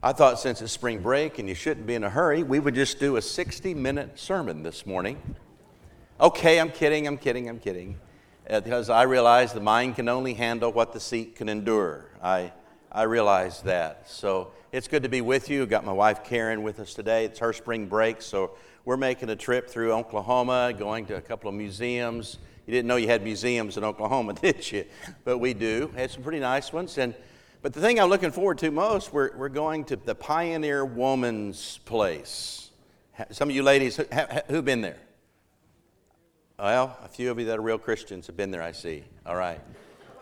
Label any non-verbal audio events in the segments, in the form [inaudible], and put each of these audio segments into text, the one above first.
I thought since it's spring break and you shouldn't be in a hurry, we would just do a 60 minute sermon this morning. Okay, I'm kidding, I'm kidding, I'm kidding. Uh, because I realize the mind can only handle what the seat can endure. I, I realize that. So it's good to be with you. I've got my wife Karen with us today. It's her spring break, so we're making a trip through Oklahoma, going to a couple of museums. You didn't know you had museums in Oklahoma, [laughs] did you? But we do. Had some pretty nice ones. And, but the thing I'm looking forward to most, we're, we're going to the Pioneer Woman's Place. Some of you ladies, who've been there? Well, a few of you that are real Christians have been there, I see. All right.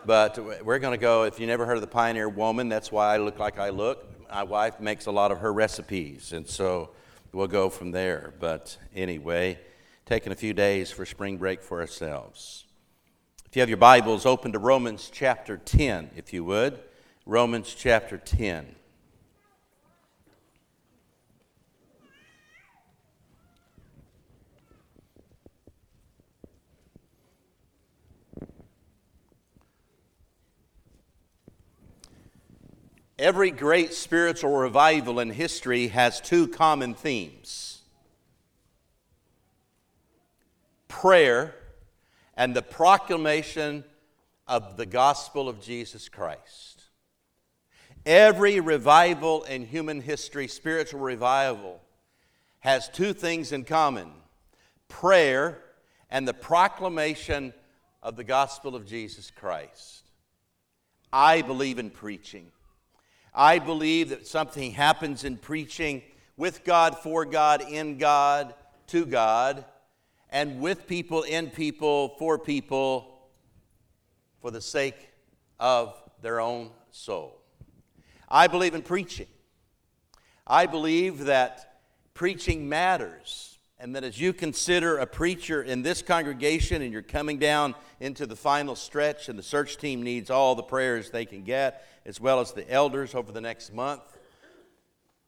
But we're going to go, if you never heard of the Pioneer Woman, that's why I look like I look. My wife makes a lot of her recipes, and so we'll go from there. But anyway, taking a few days for spring break for ourselves. If you have your Bibles, open to Romans chapter 10, if you would. Romans chapter 10. Every great spiritual revival in history has two common themes prayer and the proclamation of the gospel of Jesus Christ. Every revival in human history, spiritual revival, has two things in common prayer and the proclamation of the gospel of Jesus Christ. I believe in preaching. I believe that something happens in preaching with God, for God, in God, to God, and with people, in people, for people, for the sake of their own soul. I believe in preaching. I believe that preaching matters and that as you consider a preacher in this congregation and you're coming down into the final stretch, and the search team needs all the prayers they can get, as well as the elders over the next month,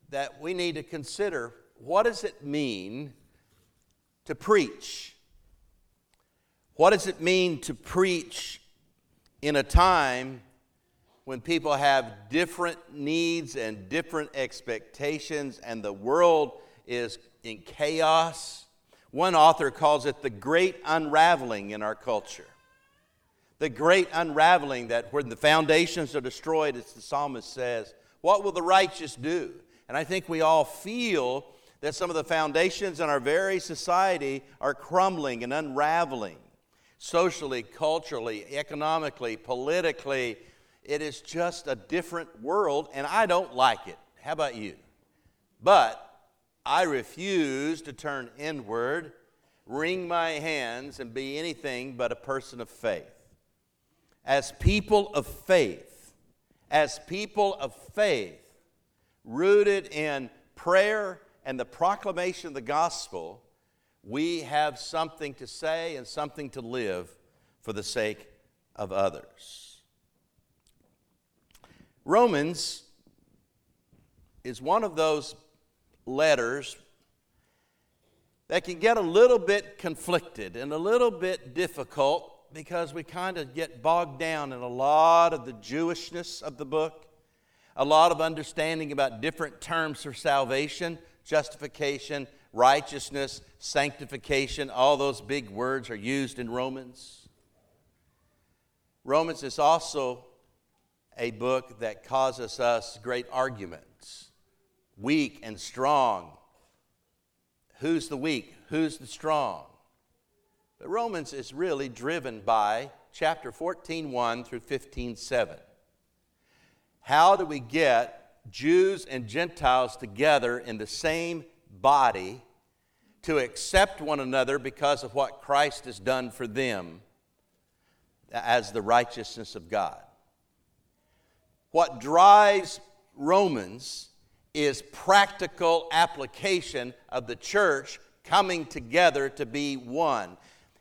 that we need to consider what does it mean to preach? What does it mean to preach in a time when people have different needs and different expectations and the world is in chaos. One author calls it the great unraveling in our culture. The great unraveling that when the foundations are destroyed, as the psalmist says, what will the righteous do? And I think we all feel that some of the foundations in our very society are crumbling and unraveling socially, culturally, economically, politically. It is just a different world, and I don't like it. How about you? But I refuse to turn inward, wring my hands, and be anything but a person of faith. As people of faith, as people of faith, rooted in prayer and the proclamation of the gospel, we have something to say and something to live for the sake of others. Romans is one of those letters that can get a little bit conflicted and a little bit difficult because we kind of get bogged down in a lot of the Jewishness of the book, a lot of understanding about different terms for salvation, justification, righteousness, sanctification. All those big words are used in Romans. Romans is also a book that causes us great arguments weak and strong. Who's the weak? Who's the strong? But Romans is really driven by chapter 14 1 through 15 7. How do we get Jews and Gentiles together in the same body to accept one another because of what Christ has done for them as the righteousness of God? What drives Romans is practical application of the church coming together to be one.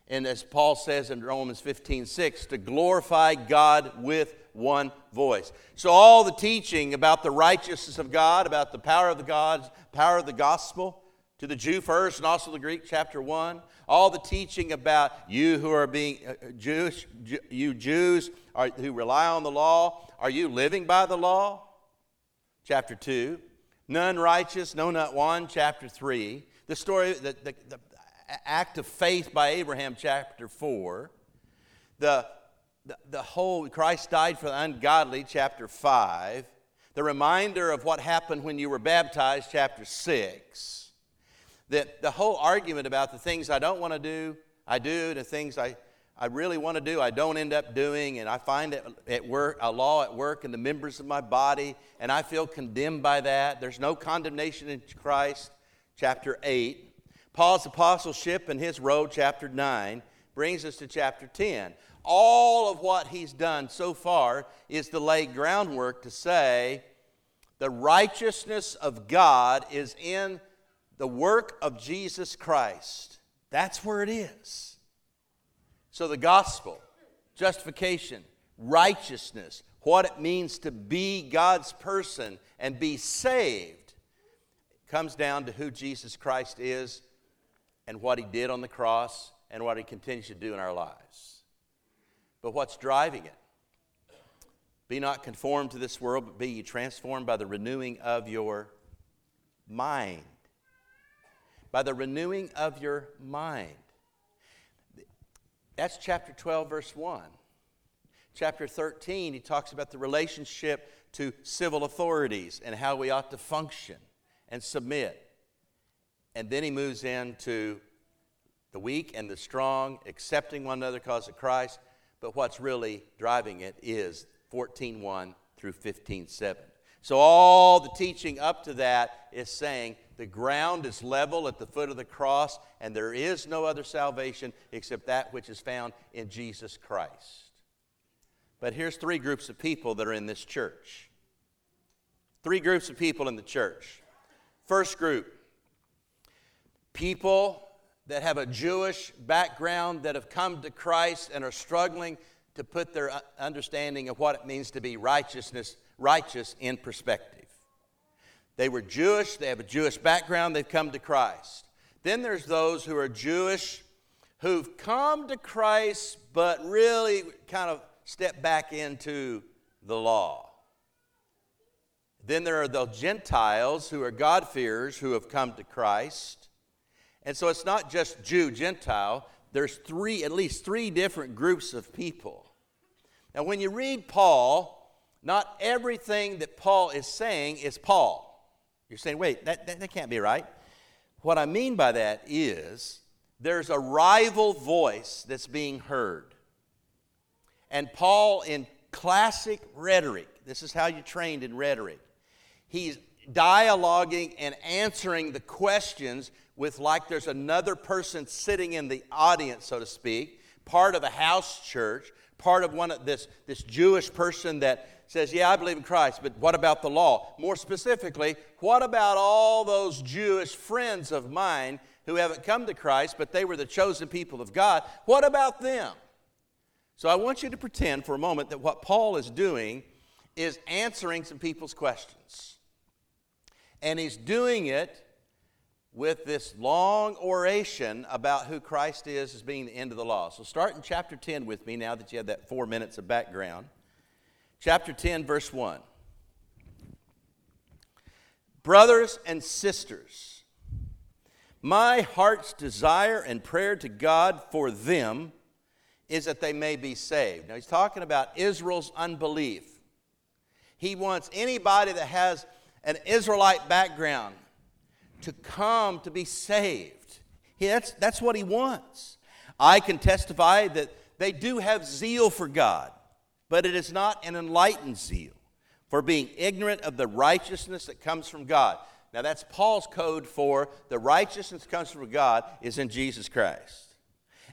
And as Paul says in Romans 15 6, to glorify God with one voice. So, all the teaching about the righteousness of God, about the power of the God, power of the gospel, to the Jew first and also the Greek, chapter 1. All the teaching about you who are being uh, uh Jewish, you Jews are, who rely on the law, are you living by the law? Chapter 2 None righteous, no, not one, chapter 3. The story, the, the, the act of faith by Abraham, chapter 4. The, the, the whole, Christ died for the ungodly, chapter 5. The reminder of what happened when you were baptized, chapter 6. That the whole argument about the things I don't want to do, I do, the things I I really want to do, I don't end up doing, and I find it at work, a law at work in the members of my body, and I feel condemned by that. There's no condemnation in Christ, chapter 8. Paul's apostleship and his road, chapter 9, brings us to chapter 10. All of what he's done so far is to lay groundwork to say the righteousness of God is in the work of Jesus Christ. That's where it is. So, the gospel, justification, righteousness, what it means to be God's person and be saved, comes down to who Jesus Christ is and what he did on the cross and what he continues to do in our lives. But what's driving it? Be not conformed to this world, but be ye transformed by the renewing of your mind. By the renewing of your mind. That's chapter 12, verse 1. Chapter 13, he talks about the relationship to civil authorities and how we ought to function and submit. And then he moves into the weak and the strong, accepting one another because of Christ. But what's really driving it is 14.1 through 15.7. So all the teaching up to that is saying the ground is level at the foot of the cross, and there is no other salvation except that which is found in Jesus Christ. But here's three groups of people that are in this church. Three groups of people in the church. First group, people that have a Jewish background that have come to Christ and are struggling to put their uh, understanding of what it means to be righteousness righteous in perspective. They were Jewish, they have a Jewish background, they've come to Christ. Then there's those who are Jewish who've come to Christ but really kind of step back into the law. Then there are the Gentiles who are God-fearers who have come to Christ. And so it's not just Jew, Gentile. There's three, at least three different groups of people. Now, when you read Paul, not everything that Paul is saying is Paul. You're saying, wait, that, that, that can't be right. What I mean by that is there's a rival voice that's being heard. And Paul, in classic rhetoric, this is how you trained in rhetoric, he's dialoguing and answering the questions with like there's another person sitting in the audience, so to speak, part of a house church, part of one of this, this Jewish person that says, Yeah, I believe in Christ, but what about the law? More specifically, what about all those Jewish friends of mine who haven't come to Christ, but they were the chosen people of God? What about them? So I want you to pretend for a moment that what Paul is doing is answering some people's questions. And he's doing it with this long oration about who Christ is as being the end of the law. So start in chapter 10 with me now that you have that four minutes of background chapter 10, verse 1. Brothers and sisters, my heart's desire and prayer to God for them is that they may be saved. Now, he's talking about Israel's unbelief. He wants anybody that has an Israelite background to come to be saved. He, that's, that's what he wants. I can testify that they do have zeal for God but it is not an enlightened zeal for being ignorant of the righteousness that comes from God. Now, that's Paul's code for the righteousness that comes from God is in Jesus Christ.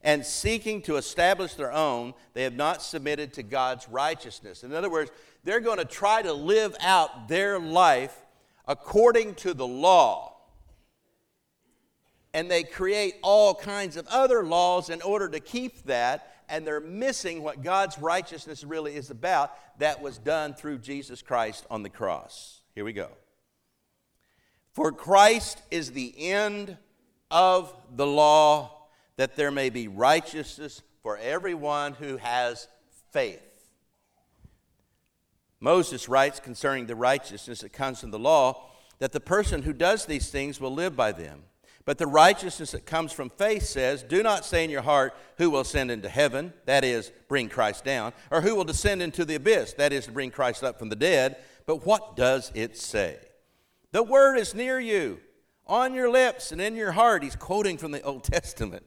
And seeking to establish their own, they have not submitted to God's righteousness. In other words, they're going to try to live out their life according to the law. And they create all kinds of other laws in order to keep that and they're missing what God's righteousness really is about that was done through Jesus Christ on the cross. Here we go. For Christ is the end of the law, that there may be righteousness for everyone who has faith. Moses writes concerning the righteousness that comes from the law that the person who does these things will live by them. But the righteousness that comes from faith says, Do not say in your heart, Who will ascend into heaven? That is, bring Christ down. Or who will descend into the abyss? That is, to bring Christ up from the dead. But what does it say? The word is near you, on your lips and in your heart. He's quoting from the Old Testament.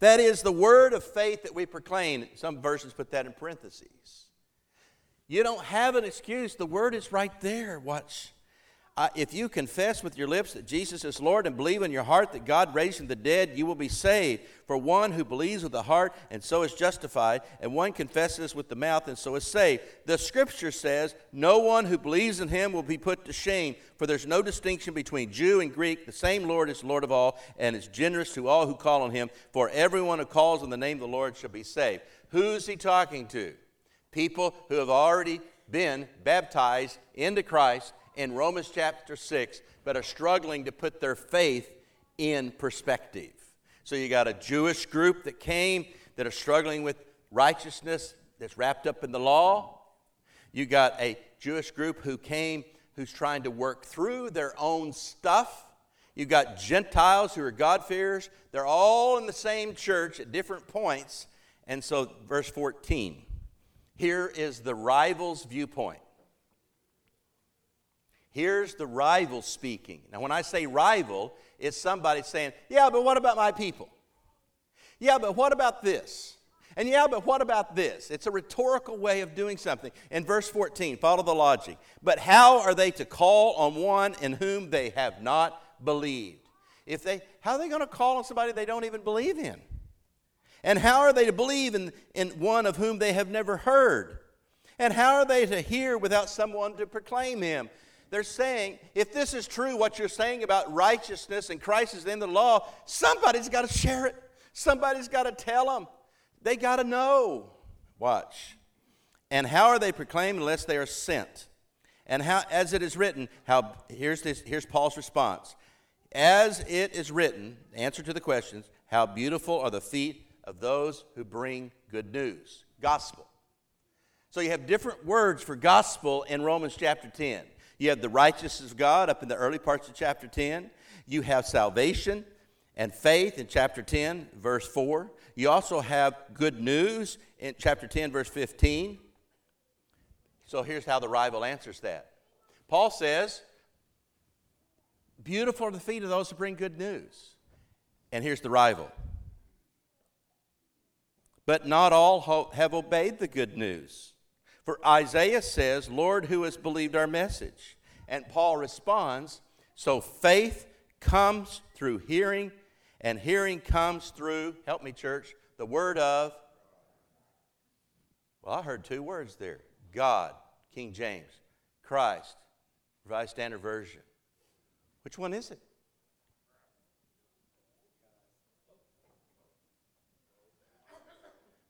That is the word of faith that we proclaim. Some versions put that in parentheses. You don't have an excuse. The word is right there. Watch if you confess with your lips that Jesus is Lord and believe in your heart that God raised the dead, you will be saved. For one who believes with the heart and so is justified, and one confesses with the mouth and so is saved. The scripture says, No one who believes in him will be put to shame, for there's no distinction between Jew and Greek. The same Lord is Lord of all and is generous to all who call on him. For everyone who calls on the name of the Lord shall be saved. Who's he talking to? People who have already been baptized into Christ in Romans chapter 6, but are struggling to put their faith in perspective. So you got a Jewish group that came that are struggling with righteousness that's wrapped up in the law. You got a Jewish group who came who's trying to work through their own stuff. You got Gentiles who are God-fearers. They're all in the same church at different points. And so, verse 14 here is the rival's viewpoint. Here's the rival speaking. Now, when I say rival, it's somebody saying, Yeah, but what about my people? Yeah, but what about this? And yeah, but what about this? It's a rhetorical way of doing something. In verse 14, follow the logic. But how are they to call on one in whom they have not believed? If they, how are they going to call on somebody they don't even believe in? And how are they to believe in, in one of whom they have never heard? And how are they to hear without someone to proclaim him? They're saying, if this is true, what you're saying about righteousness and Christ is in the law, somebody's got to share it. Somebody's got to tell them. They got to know. Watch. And how are they proclaimed unless they are sent? And how, as it is written, how here's this, here's Paul's response. As it is written, answer to the questions, how beautiful are the feet of those who bring good news. Gospel. So you have different words for gospel in Romans chapter 10. You have the righteousness of God up in the early parts of chapter 10. You have salvation and faith in chapter 10, verse 4. You also have good news in chapter 10, verse 15. So here's how the rival answers that. Paul says, Beautiful are the feet of those who bring good news. And here's the rival. But not all have obeyed the good news. For Isaiah says, Lord, who has believed our message? And Paul responds, So faith comes through hearing, and hearing comes through, help me, church, the word of. Well, I heard two words there God, King James, Christ, Revised Standard Version. Which one is it?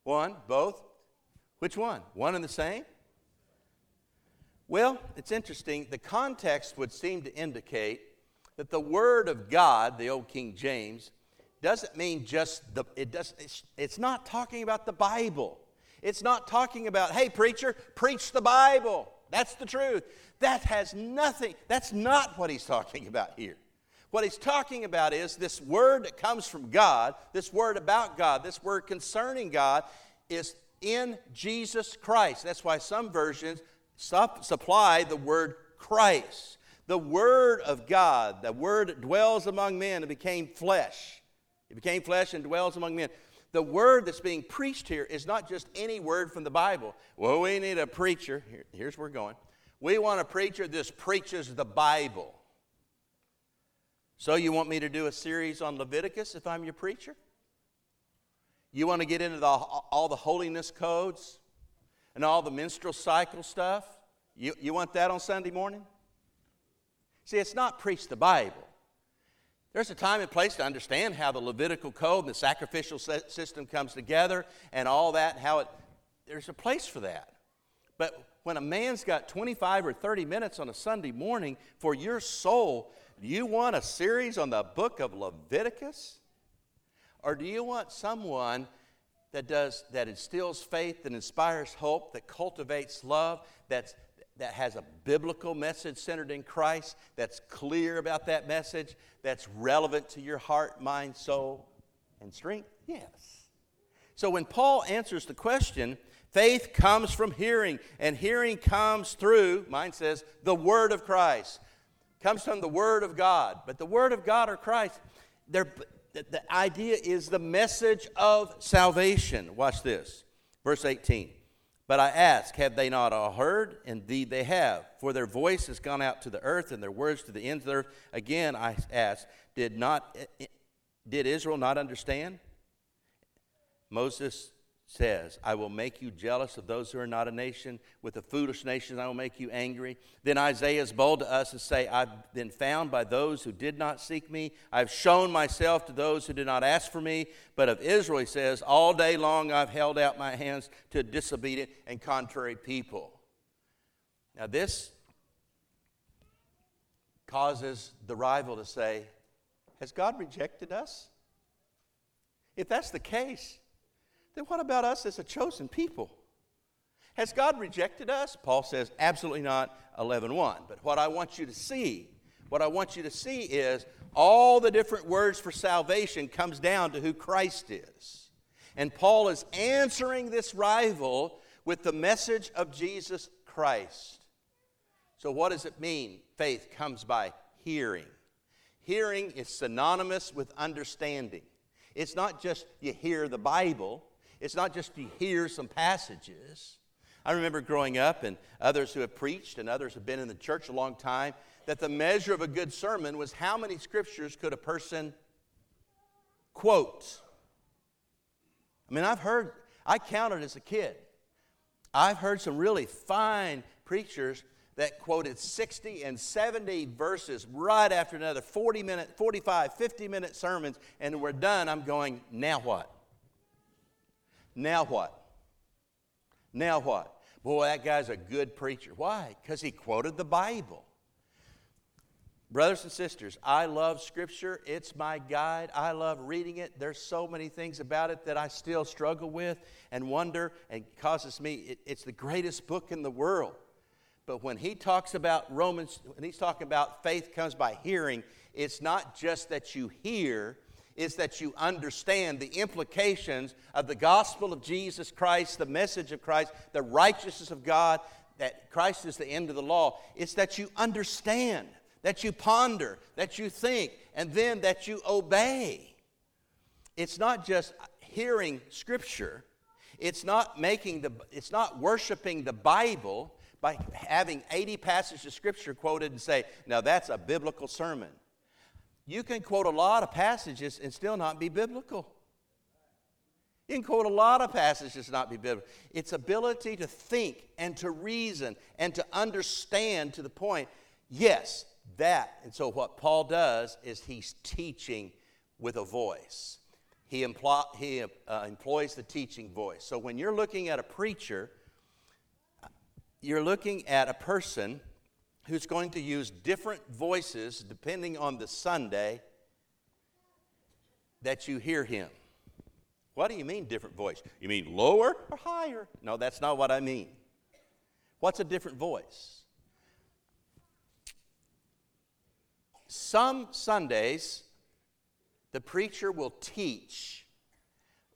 One, both, which one? One and the same? Well, it's interesting. The context would seem to indicate that the Word of God, the old King James, doesn't mean just the, it does, it's, it's not talking about the Bible. It's not talking about, hey, preacher, preach the Bible. That's the truth. That has nothing, that's not what he's talking about here. What he's talking about is this word that comes from God, this word about God, this word concerning God, is in Jesus Christ. That's why some versions supply the word Christ. The Word of God, the Word that dwells among men and became flesh. It became flesh and dwells among men. The word that's being preached here is not just any word from the Bible. Well, we need a preacher. Here, here's where we're going. We want a preacher that preaches the Bible. So, you want me to do a series on Leviticus if I'm your preacher? You want to get into the, all the holiness codes and all the menstrual cycle stuff? You, you want that on Sunday morning? See, it's not preach the Bible. There's a time and place to understand how the Levitical code and the sacrificial system comes together and all that, how it, there's a place for that. But when a man's got 25 or 30 minutes on a Sunday morning for your soul, you want a series on the book of Leviticus? Or do you want someone that does that instills faith, that inspires hope, that cultivates love, that's that has a biblical message centered in Christ, that's clear about that message, that's relevant to your heart, mind, soul, and strength? Yes. So when Paul answers the question, faith comes from hearing, and hearing comes through, mine says, the Word of Christ. Comes from the Word of God. But the Word of God or Christ, the, the idea is the message of salvation. Watch this. Verse 18. But I ask, have they not all heard? Indeed, they have. For their voice has gone out to the earth, and their words to the ends of the earth. Again, I ask, did not eh, eh, did Israel not understand? Moses says, I will make you jealous of those who are not a nation. With the foolish nations, I will make you angry. Then Isaiah is bold to us and say, I've been found by those who did not seek me. I've shown myself to those who did not ask for me. But of Israel, he says, all day long I've held out my hands to disobedient and contrary people. Now, this causes the rival to say, Has God rejected us? If that's the case, then what about us as a chosen people? Has God rejected us? Paul says, absolutely not, 11.1. But what I want you to see, what I want you to see is all the different words for salvation comes down to who Christ is. And Paul is answering this rival with the message of Jesus Christ. So, what does it mean? Faith comes by hearing. Hearing is synonymous with understanding. It's not just you hear the Bible, it's not just you hear some passages. I remember growing up, and others who have preached and others have been in the church a long time, that the measure of a good sermon was how many scriptures could a person quote. I mean, I've heard, I counted as a kid. I've heard some really fine preachers that quoted 60 and 70 verses right after another 40 minute, 45, 50 minute sermons, and we're done. I'm going, now what? Now what? Now what? Boy, that guy's a good preacher. Why? Because he quoted the Bible. Brothers and sisters, I love Scripture. It's my guide. I love reading it. There's so many things about it that I still struggle with and wonder and causes me, it, it's the greatest book in the world. But when he talks about Romans, when he's talking about faith comes by hearing, it's not just that you hear, is that you understand the implications of the gospel of Jesus Christ, the message of Christ, the righteousness of God, that Christ is the end of the law. It's that you understand, that you ponder, that you think, and then that you obey. It's not just hearing scripture, it's not making the it's not worshiping the Bible by having 80 passages of scripture quoted and say, now that's a biblical sermon. You can quote a lot of passages and still not be biblical. You can quote a lot of passages not be biblical. It's ability to think and to reason and to understand to the point, yes, that. And so what Paul does is he's teaching with a voice. He, he uh, employs the teaching voice. So when you're looking at a preacher, you're looking at a person who's going to use different voices depending on the Sunday that you hear him. What do you mean, different voice? You mean lower or higher? No, that's not what I mean. What's a different voice? Some Sundays, the preacher will teach,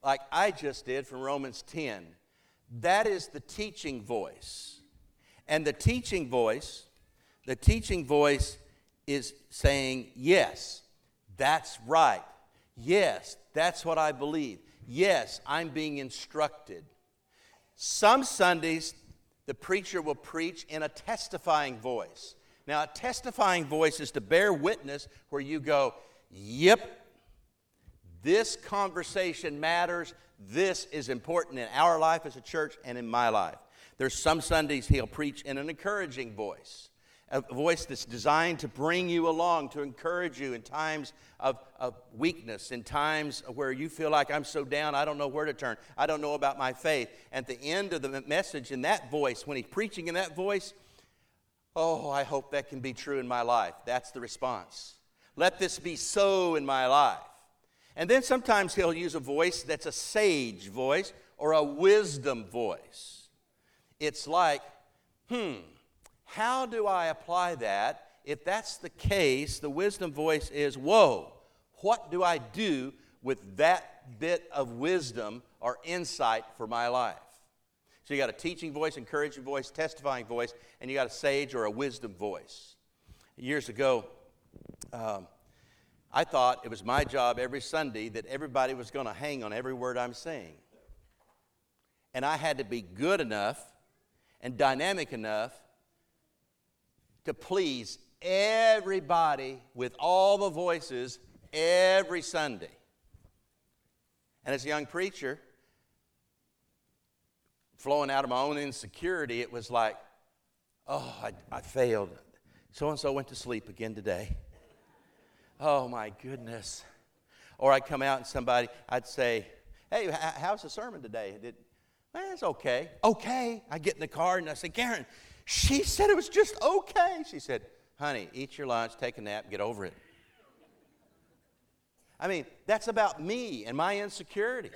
like I just did from Romans 10. That is the teaching voice. And the teaching voice the teaching voice is saying, Yes, that's right. Yes, that's what I believe. Yes, I'm being instructed. Some Sundays, the preacher will preach in a testifying voice. Now, a testifying voice is to bear witness where you go, Yep, this conversation matters. This is important in our life as a church and in my life. There's some Sundays he'll preach in an encouraging voice a voice that's designed to bring you along, to encourage you in times of, of weakness, in times where you feel like I'm so down, I don't know where to turn, I don't know about my faith. At the end of the message, in that voice, when he's preaching in that voice, oh, I hope that can be true in my life. That's the response. Let this be so in my life. And then sometimes he'll use a voice that's a sage voice or a wisdom voice. It's like, hmm, how do I apply that? If that's the case, the wisdom voice is, whoa, what do I do with that bit of wisdom or insight for my life? So you got a teaching voice, encouraging voice, testifying voice, and you got a sage or a wisdom voice. Years ago, um, I thought it was my job every Sunday that everybody was going to hang on every word I'm saying. And I had to be good enough and dynamic enough to please everybody with all the voices every Sunday. And as a young preacher, flowing out of my own insecurity, it was like, oh, I, I failed. So and so went to sleep again today. Oh my goodness. Or I'd come out and somebody, I'd say, hey, how's the sermon today? Did, Man, it's okay. Okay. I get in the car and I say, Karen, she said it was just okay. She said, honey, eat your lunch, take a nap, get over it. I mean, that's about me and my insecurities.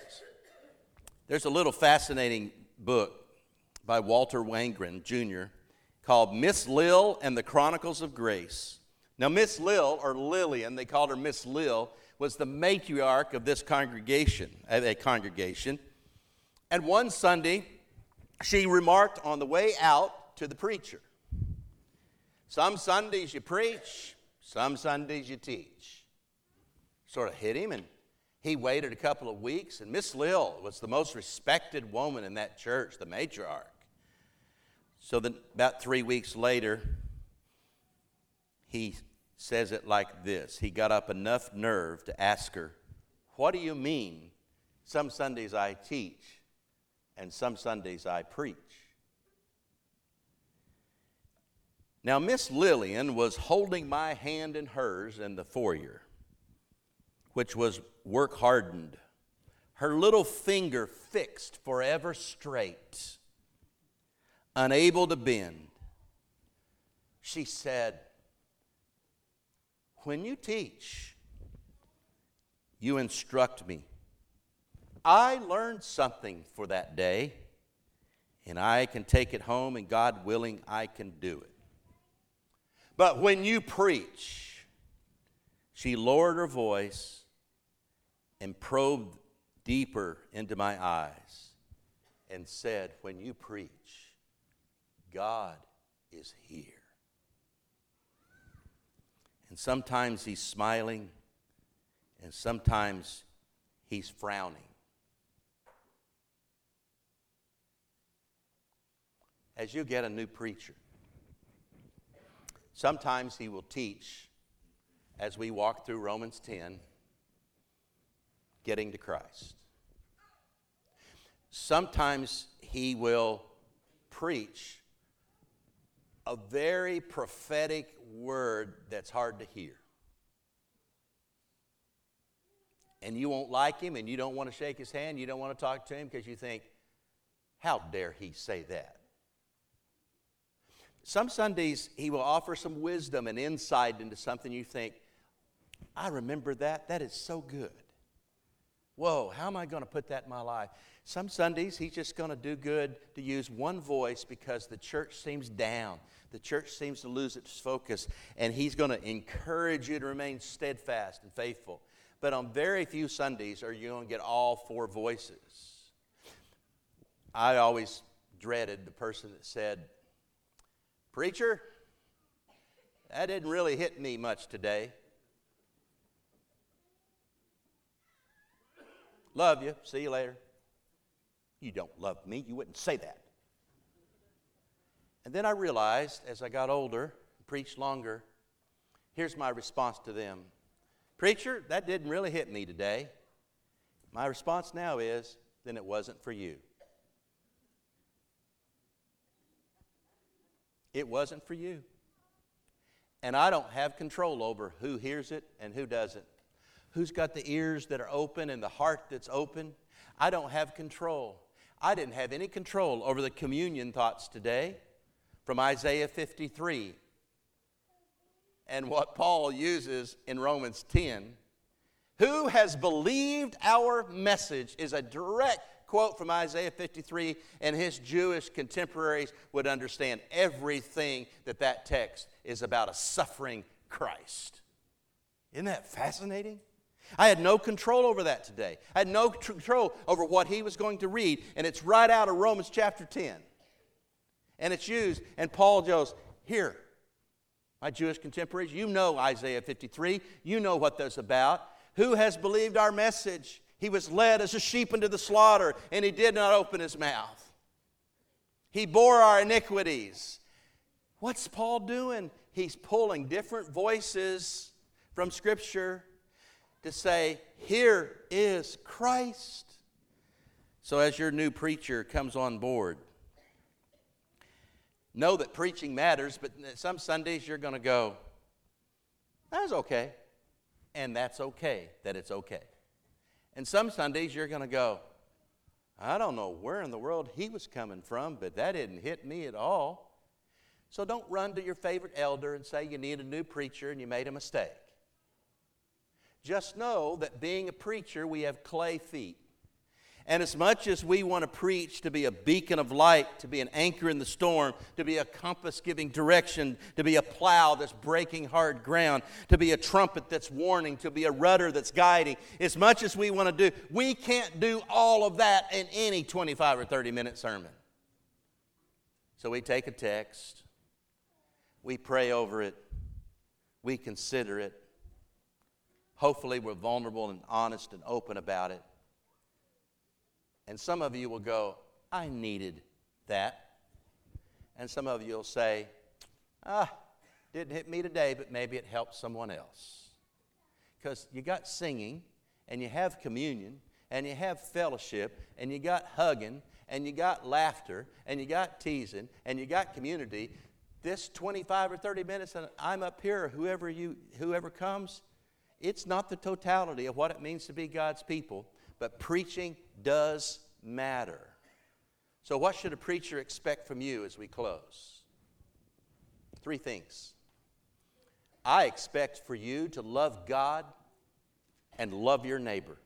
There's a little fascinating book by Walter Wangerin Jr. called Miss Lil and the Chronicles of Grace. Now, Miss Lil, or Lillian, they called her Miss Lil, was the matriarch of this congregation, a congregation. And one Sunday, she remarked on the way out to the preacher Some Sundays you preach, some Sundays you teach. Sort of hit him, and he waited a couple of weeks. And Miss Lil was the most respected woman in that church, the matriarch. So then, about three weeks later, he says it like this. He got up enough nerve to ask her, What do you mean? Some Sundays I teach, and some Sundays I preach. Now, Miss Lillian was holding my hand in hers in the foyer, which was work hardened, her little finger fixed forever straight, unable to bend. She said, When you teach, you instruct me I learned something for that day, and I can take it home, and God willing, I can do it. But when you preach, she lowered her voice and probed deeper into my eyes and said, When you preach, God is here. And sometimes he's smiling, and sometimes he's frowning. as you get a new preacher. Sometimes he will teach as we walk through Romans 10, getting to Christ. Sometimes he will preach a very prophetic word that's hard to hear. And you won't like him and you don't want to shake his hand, you don't want to talk to him because you think, how dare he say that? Some Sundays, he will offer some wisdom and insight into something you think, I remember that. That is so good. Whoa, how am I going to put that in my life? Some Sundays, he's just going to do good to use one voice because the church seems down. The church seems to lose its focus, and he's going to encourage you to remain steadfast and faithful. But on very few Sundays are you going to get all four voices. I always dreaded the person that said, Preacher, that didn't really hit me much today. Love you. See you later. You don't love me. You wouldn't say that. And then I realized as I got older, preached longer, here's my response to them Preacher, that didn't really hit me today. My response now is, then it wasn't for you. It wasn't for you. And I don't have control over who hears it and who doesn't. Who's got the ears that are open and the heart that's open? I don't have control. I didn't have any control over the communion thoughts today from Isaiah 53 and what Paul uses in Romans 10. Who has believed our message is a direct quote from Isaiah 53, and his Jewish contemporaries would understand everything that that text is about a suffering Christ. Isn't that fascinating? I had no control over that today. I had no control over what he was going to read, and it's right out of Romans chapter 10. And it's used, and Paul goes, Here, my Jewish contemporaries, you know Isaiah 53. You know what that's about. Who has believed our message? He was led as a sheep into the slaughter, and he did not open his mouth. He bore our iniquities. What's Paul doing? He's pulling different voices from Scripture to say, Here is Christ. So, as your new preacher comes on board, know that preaching matters, but some Sundays you're going to go, That's okay. And that's okay that it's okay. And some Sundays you're going to go, I don't know where in the world he was coming from, but that didn't hit me at all. So don't run to your favorite elder and say you need a new preacher and you made a mistake. Just know that being a preacher, we have clay feet. And as much as we want to preach to be a beacon of light, to be an anchor in the storm, to be a compass giving direction, to be a plow that's breaking hard ground, to be a trumpet that's warning, to be a rudder that's guiding, as much as we want to do, we can't do all of that in any 25 or 30 minute sermon. So we take a text, we pray over it, we consider it, Hopefully, we're vulnerable and honest and open about it. And some of you will go, I needed that. And some of you will say, ah, didn't hit me today, but maybe it helped someone else. Because you got singing, and you have communion, and you have fellowship, and you got hugging, and you got laughter, and you got teasing, and you got community. This 25 or 30 minutes, and I'm up here, whoever, you, whoever comes, it's not the totality of what it means to be God's people, but preaching does matter. So, what should a preacher expect from you as we close? Three things. I expect for you to love God and love your neighbor.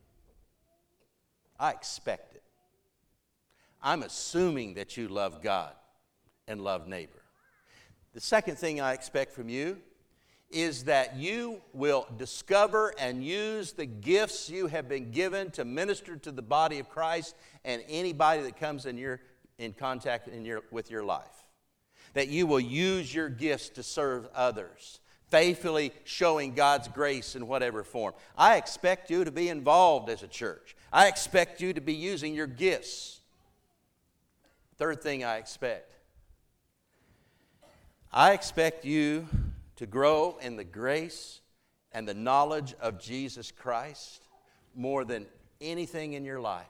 I expect it. I'm assuming that you love God and love neighbor. The second thing I expect from you is that you will discover and use the gifts you have been given to minister to the body of Christ and anybody that comes in your in contact in your, with your life. That you will use your gifts to serve others, faithfully showing God's grace in whatever form. I expect you to be involved as a church. I expect you to be using your gifts. Third thing I expect I expect you to grow in the grace and the knowledge of Jesus Christ more than anything in your life.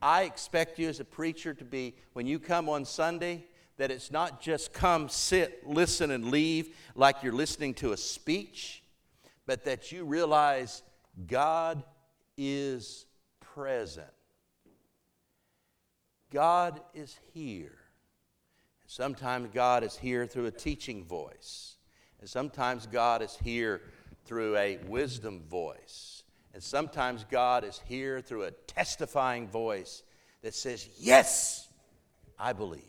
I expect you as a preacher to be, when you come on Sunday, that it's not just come, sit, listen, and leave like you're listening to a speech, but that you realize God is present. God is here. Sometimes God is here through a teaching voice. And sometimes God is here through a wisdom voice. And sometimes God is here through a testifying voice that says, Yes, I believe.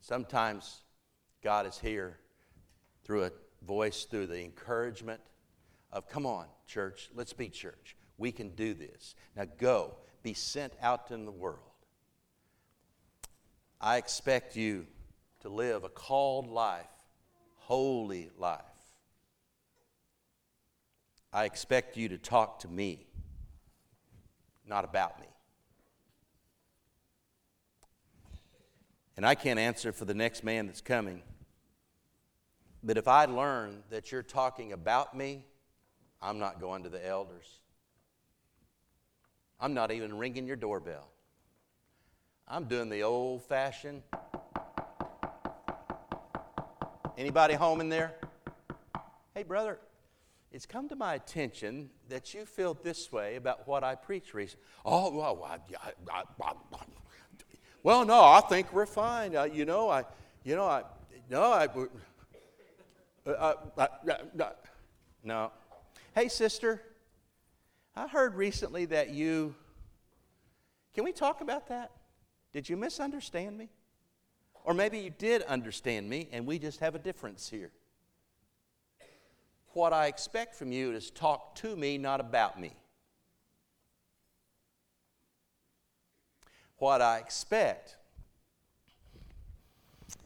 Sometimes God is here through a voice, through the encouragement of, Come on, church, let's be church. We can do this. Now go, be sent out in the world. I expect you to live a called life holy life. I expect you to talk to me, not about me. And I can't answer for the next man that's coming. But if I learn that you're talking about me, I'm not going to the elders. I'm not even ringing your doorbell. I'm doing the old fashioned Anybody home in there? Hey, brother, it's come to my attention that you feel this way about what I preached recently. Oh, well, I, I, I, well, no, I think we're fine. Uh, you know, I, you know, I, no, I, uh, uh, no. Hey, sister, I heard recently that you, Can we talk about that? Did you misunderstand me? Or maybe you did understand me and we just have a difference here. What I expect from you is talk to me, not about me. What I expect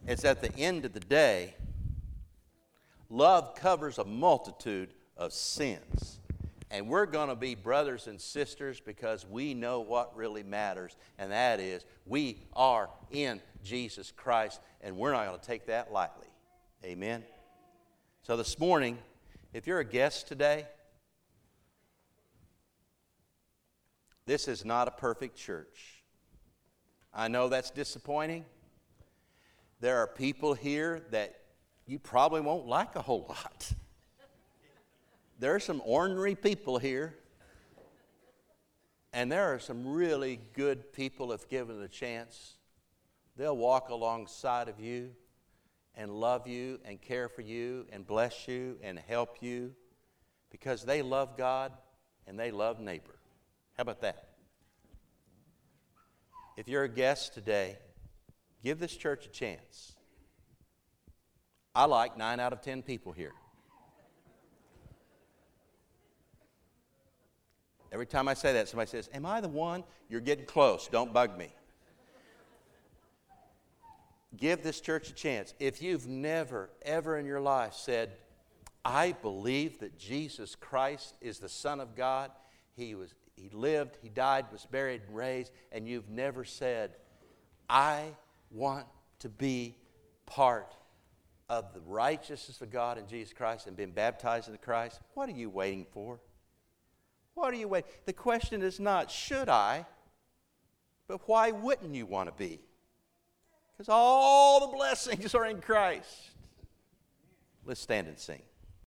is at the end of the day, love covers a multitude of sins. And we're going to be brothers and sisters because we know what really matters, and that is we are in Jesus Christ, and we're not going to take that lightly. Amen. So this morning, if you're a guest today, this is not a perfect church. I know that's disappointing. There are people here that you probably won't like a whole lot. [laughs] There are some ornery people here, and there are some really good people, if given the chance. They'll walk alongside of you and love you and care for you and bless you and help you because they love God and they love neighbor. How about that? If you're a guest today, give this church a chance. I like nine out of ten people here. Every time I say that, somebody says, Am I the one? You're getting close. Don't bug me. Give this church a chance. If you've never, ever in your life said, I believe that Jesus Christ is the Son of God, He, was, he lived, He died, was buried, and raised, and you've never said, I want to be part of the righteousness of God in Jesus Christ and been baptized into Christ, what are you waiting for? What are you waiting? The question is not, should I, but why wouldn't you want to be? Because all the blessings are in Christ. Let's stand and sing.